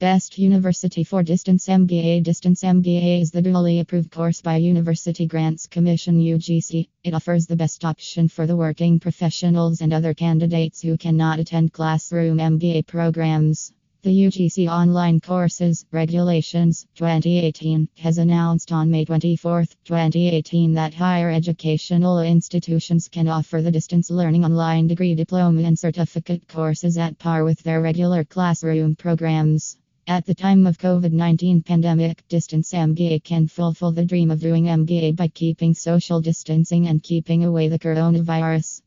Best University for Distance MBA Distance MBA is the duly approved course by University Grants Commission UGC. It offers the best option for the working professionals and other candidates who cannot attend classroom MBA programs. The UGC Online Courses Regulations 2018 has announced on May 24, 2018 that higher educational institutions can offer the distance learning online degree diploma and certificate courses at par with their regular classroom programs. At the time of COVID-19 pandemic, distance MBA can fulfill the dream of doing MBA by keeping social distancing and keeping away the coronavirus.